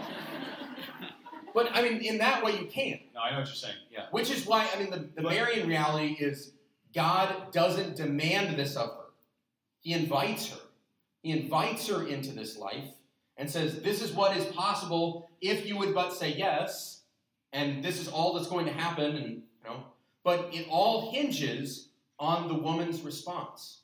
but I mean, in that way, you can. No, I know what you're saying. Yeah. Which is why I mean, the, the Marian reality is God doesn't demand this of her; He invites her. He invites her into this life and says, "This is what is possible if you would but say yes." and this is all that's going to happen and you know but it all hinges on the woman's response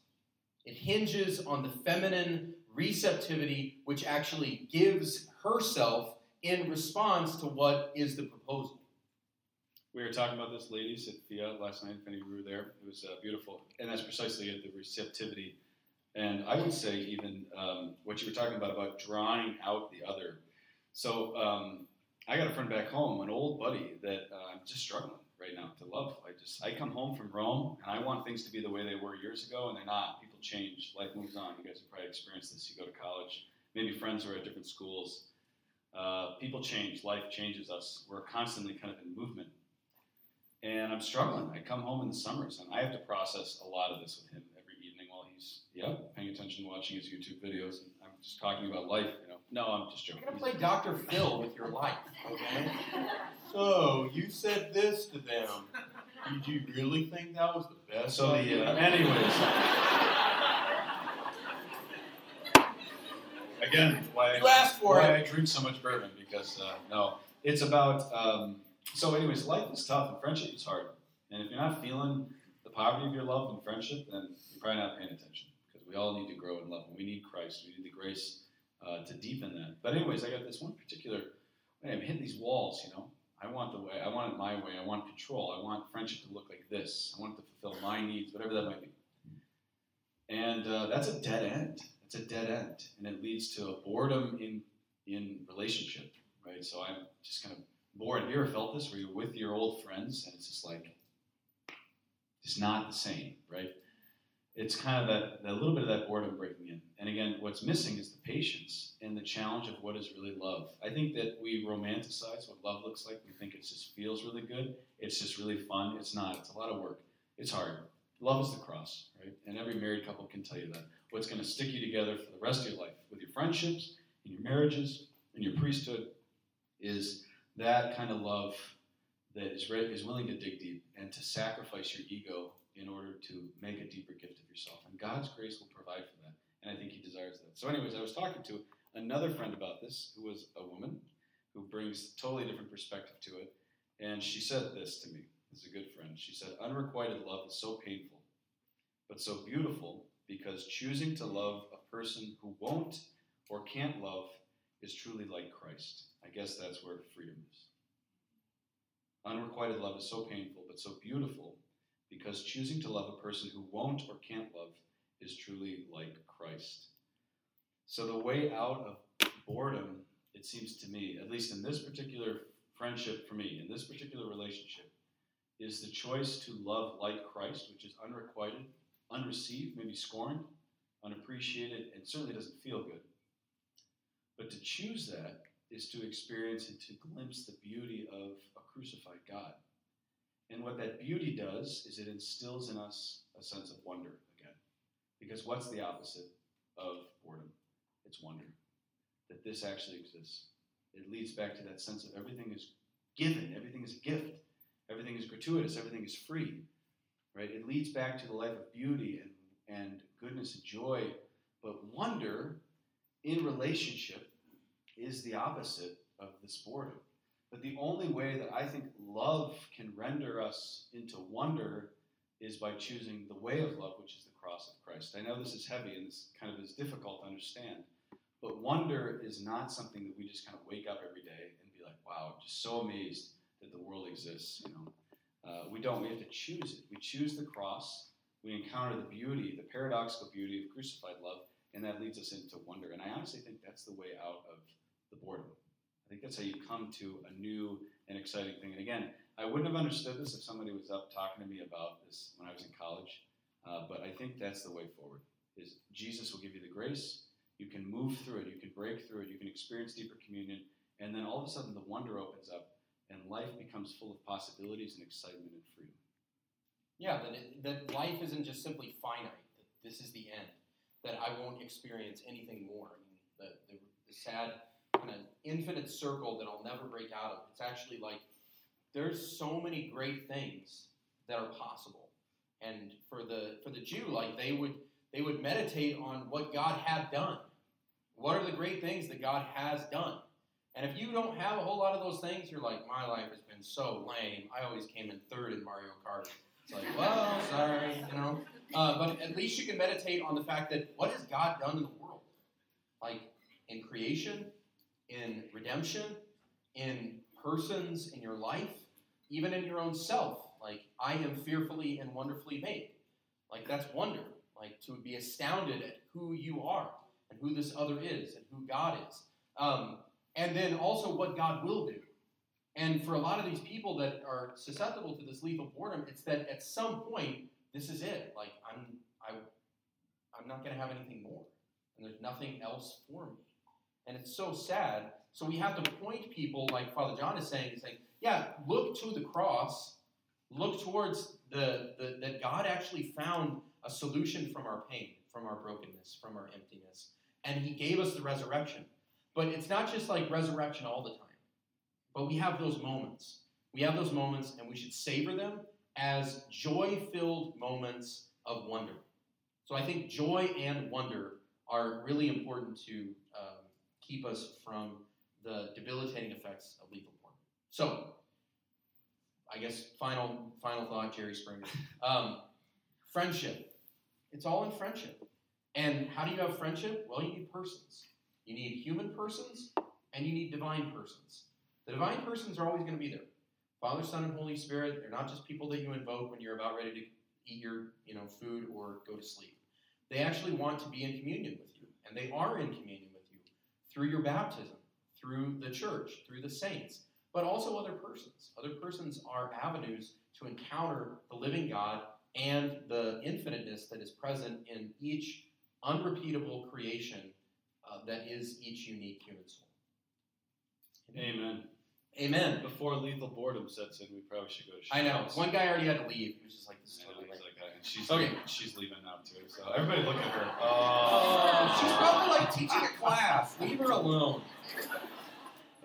it hinges on the feminine receptivity which actually gives herself in response to what is the proposal We were talking about this, ladies, at FIA last night. If any of you were there, it was uh, beautiful, and that's precisely it—the receptivity. And I would say even um, what you were talking about about drawing out the other. So um, I got a friend back home, an old buddy that uh, I'm just struggling right now to love. I just I come home from Rome, and I want things to be the way they were years ago, and they're not. People change, life moves on. You guys have probably experienced this. You go to college, maybe friends are at different schools. Uh, people change, life changes us. We're constantly kind of in movement and I'm struggling. I come home in the summers, and I have to process a lot of this with him every evening while he's yeah paying attention, watching his YouTube videos, and I'm just talking about life. You know, no, I'm just joking. you're joking. going to play dr phil with your life okay [laughs] so you said this to them did you really think that was the best So the uh, anyways, [laughs] again, why you asked for why it I drink so much bourbon because uh, no, it's about. Um, so, anyways, life is tough and friendship is hard. And if you're not feeling the poverty of your love and friendship, then you're probably not paying attention because we all need to grow in love. And we need Christ. We need the grace uh, to deepen that. But anyways, I got this one particular. Hey, I'm hitting these walls. You know, I want the way. I want it my way. I want control. I want friendship to look like this. I want it to fulfill my needs, whatever that might be. And uh, that's a dead end. It's a dead end, and it leads to a boredom in in relationship, right? So I'm just kind of bored. Have you ever felt this where you're with your old friends and it's just like it's not the same, right? It's kind of that, that little bit of that boredom breaking in. And again, what's missing is the patience and the challenge of what is really love. I think that we romanticize what love looks like. We think it just feels really good. It's just really fun. It's not. It's a lot of work. It's hard. Love is the cross, right? And every married couple can tell you that. What's going to stick you together for the rest of your life, with your friendships, in your marriages, in your priesthood, is that kind of love that is, ready, is willing to dig deep and to sacrifice your ego in order to make a deeper gift of yourself. And God's grace will provide for that. And I think He desires that. So, anyways, I was talking to another friend about this who was a woman who brings a totally different perspective to it. And she said this to me. Is a good friend. She said, Unrequited love is so painful, but so beautiful because choosing to love a person who won't or can't love is truly like Christ. I guess that's where freedom is. Unrequited love is so painful, but so beautiful because choosing to love a person who won't or can't love is truly like Christ. So the way out of boredom, it seems to me, at least in this particular friendship for me, in this particular relationship, is the choice to love like Christ, which is unrequited, unreceived, maybe scorned, unappreciated, and certainly doesn't feel good. But to choose that is to experience and to glimpse the beauty of a crucified God. And what that beauty does is it instills in us a sense of wonder again. Because what's the opposite of boredom? It's wonder. That this actually exists. It leads back to that sense of everything is given, everything is a gift, everything is gratuitous, everything is free. Right? It leads back to the life of beauty and, and goodness and joy. But wonder in relationship is the opposite of this boredom. But the only way that I think love can render us into wonder is by choosing the way of love, which is the cross of Christ. I know this is heavy and this kind of is difficult to understand, but wonder is not something that we just kind of wake up every day and be like, wow, just so amazed that the world exists. You know, uh, we don't. We have to choose it. We choose the cross. We encounter the beauty, the paradoxical beauty of crucified love, and that leads us into wonder. And I honestly think that's the way out of the boredom. I think that's how you come to a new and exciting thing. And again, I wouldn't have understood this if somebody was up talking to me about this when I was in college. Uh, but I think that's the way forward. Is Jesus will give you the grace. You can move through it. You can break through it. You can experience deeper communion, and then all of a sudden the wonder opens up, and life becomes full of possibilities and excitement and freedom. Yeah, that, it, that life isn't just simply finite. That this is the end. That I won't experience anything more. I mean, the, the, the sad kind of infinite circle that I'll never break out of. It's actually like there's so many great things that are possible. And for the for the Jew, like they would they would meditate on what God had done. What are the great things that God has done? And if you don't have a whole lot of those things, you're like, my life has been so lame. I always came in third in Mario Kart. It's like, well, sorry, you know. Uh, but at least you can meditate on the fact that what has God done in the world? Like in creation, in redemption, in persons in your life, even in your own self. Like, I am fearfully and wonderfully made. Like, that's wonder. Like, to be astounded at who you are and who this other is and who God is. Um, and then also what God will do. And for a lot of these people that are susceptible to this lethal boredom, it's that at some point, this is it. Like, I'm, I, I'm not going to have anything more. And there's nothing else for me. And it's so sad. So we have to point people, like Father John is saying, is saying, yeah, look to the cross, look towards the, the that God actually found a solution from our pain, from our brokenness, from our emptiness. And he gave us the resurrection. But it's not just like resurrection all the time. But we have those moments. We have those moments, and we should savor them as joy filled moments of wonder. So I think joy and wonder are really important to um, keep us from the debilitating effects of lethal porn. So, I guess final final thought, Jerry Springer. [laughs] Um, friendship. It's all in friendship. And how do you have friendship? Well, you need persons. You need human persons, and you need divine persons. The divine persons are always going to be there. Father, Son, and Holy Spirit. They're not just people that you invoke when you're about ready to eat your you know food or go to sleep. They actually want to be in communion with you, and they are in communion with you through your baptism, through the church, through the saints, but also other persons. Other persons are avenues to encounter the living God and the infiniteness that is present in each unrepeatable creation uh, that is each unique human soul. Amen. Amen. Before lethal boredom sets in, we probably should go to I know. One guy already had to leave. He was just like, this is totally like, uh, she's, Okay. leaving, she's leaving now too. So everybody look at her. [laughs] Oh, she's probably like teaching a class. Leave her alone.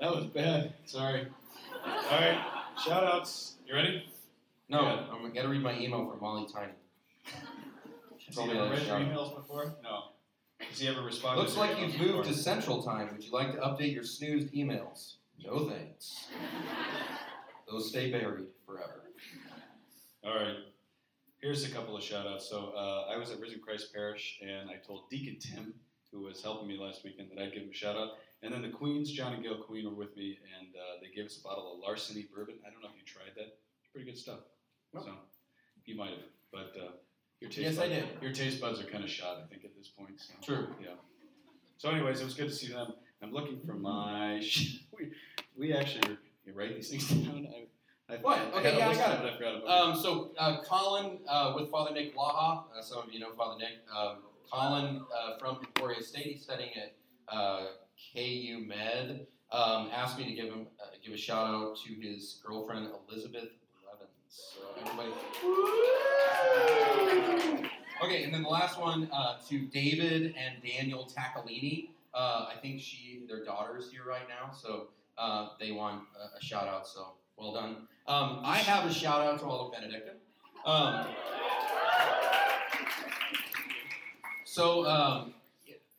That was bad. Sorry. All right. Shout outs. You ready? No, Yeah. I'm gonna read my email from Molly Tiny. She Have told you read your emails before? No. Does he ever respond? Looks like you've moved to Central Time. Would you like to update your snoozed emails? No thanks. [laughs] Those stay buried forever. All right. Here's a couple of shout outs. So uh, I was at Risen Christ Parish and I told Deacon Tim, who was helping me last weekend, that I'd give him a shout out. And then the Queens, John and Gail Queen, were with me and uh, they gave us a bottle of Larceny bourbon. I don't know if you tried that. It's pretty good stuff. No. So you might have. But uh, your taste Yes, I buds, did. Your taste buds are kind of shot, I think, at this point. So. True. Yeah. So, anyways, it was good to see them. I'm looking for my. [laughs] we, we actually you write these things [laughs] down. I, I, What? I Okay, had yeah, I got of it. but I forgot about Um, so uh, Colin uh, with Father Nick Laha, uh, some of you know Father Nick. Um, Colin uh, from Victoria State, he's studying at uh, KU Med. Um, asked me to give him uh, give a shout out to his girlfriend Elizabeth Levens. So everybody. Okay, and then the last one uh, to David and Daniel Taccolini. Uh, I think she their daughter's here right now, so uh, they want a, a shout out. So well done. Um, I have a shout out to all of Benedictine. Um, so, um,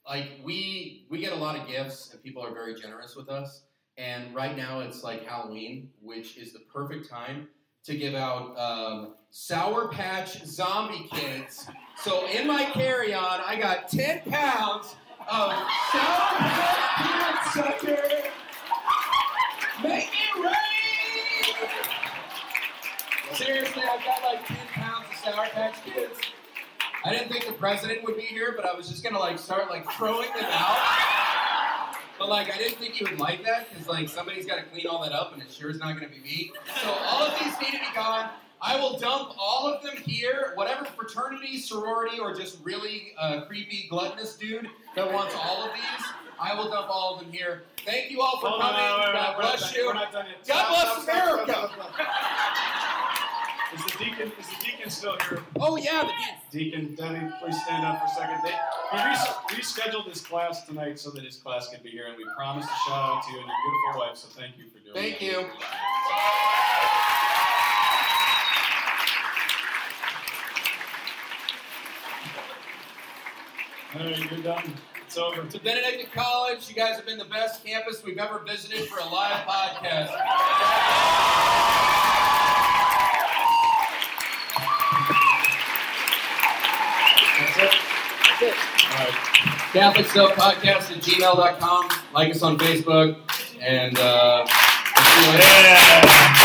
like we we get a lot of gifts, and people are very generous with us. And right now it's like Halloween, which is the perfect time to give out um, Sour Patch Zombie Kids. So in my carry-on, I got ten pounds of Sour Patch sucker. Make it rain! Seriously, I've got like 10 pounds of Sour Patch Kids. I didn't think the president would be here, but I was just gonna like start like throwing them out. But like I didn't think you would like that because like somebody's got to clean all that up, and it sure is not gonna be me. So all of these need to be gone. I will dump all of them here. Whatever fraternity, sorority, or just really uh, creepy gluttonous dude that wants all of these, I will dump all of them here. Thank you all for Hold coming. wait, wait, wait, God we're bless you. We're not done. God bless America. Is the deacon? Is the deacon still here? Oh yeah, the Deacon Debbie, please stand up for a second. They, we res- rescheduled this class tonight so that his class could be here, and we promised to shout out to you and your beautiful wife. So thank you for doing Thank that. you. We appreciate. All right, you're done. It's over. To Benedictine College, you guys have been the best campus we've ever visited for a live podcast. Catholic Stuff Podcast at gmail.com. Like us on Facebook. And uh, see you later. Yeah.